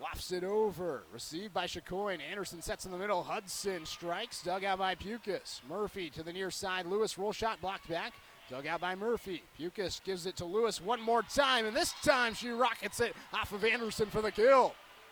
Lofts it over. Received by Chacoin. Anderson sets in the middle. Hudson strikes. Dug out by Pukis. Murphy to the near side. Lewis roll shot blocked back. Dug out by Murphy. Pukis gives it to Lewis one more time, and this time she rockets it off of Anderson for the kill.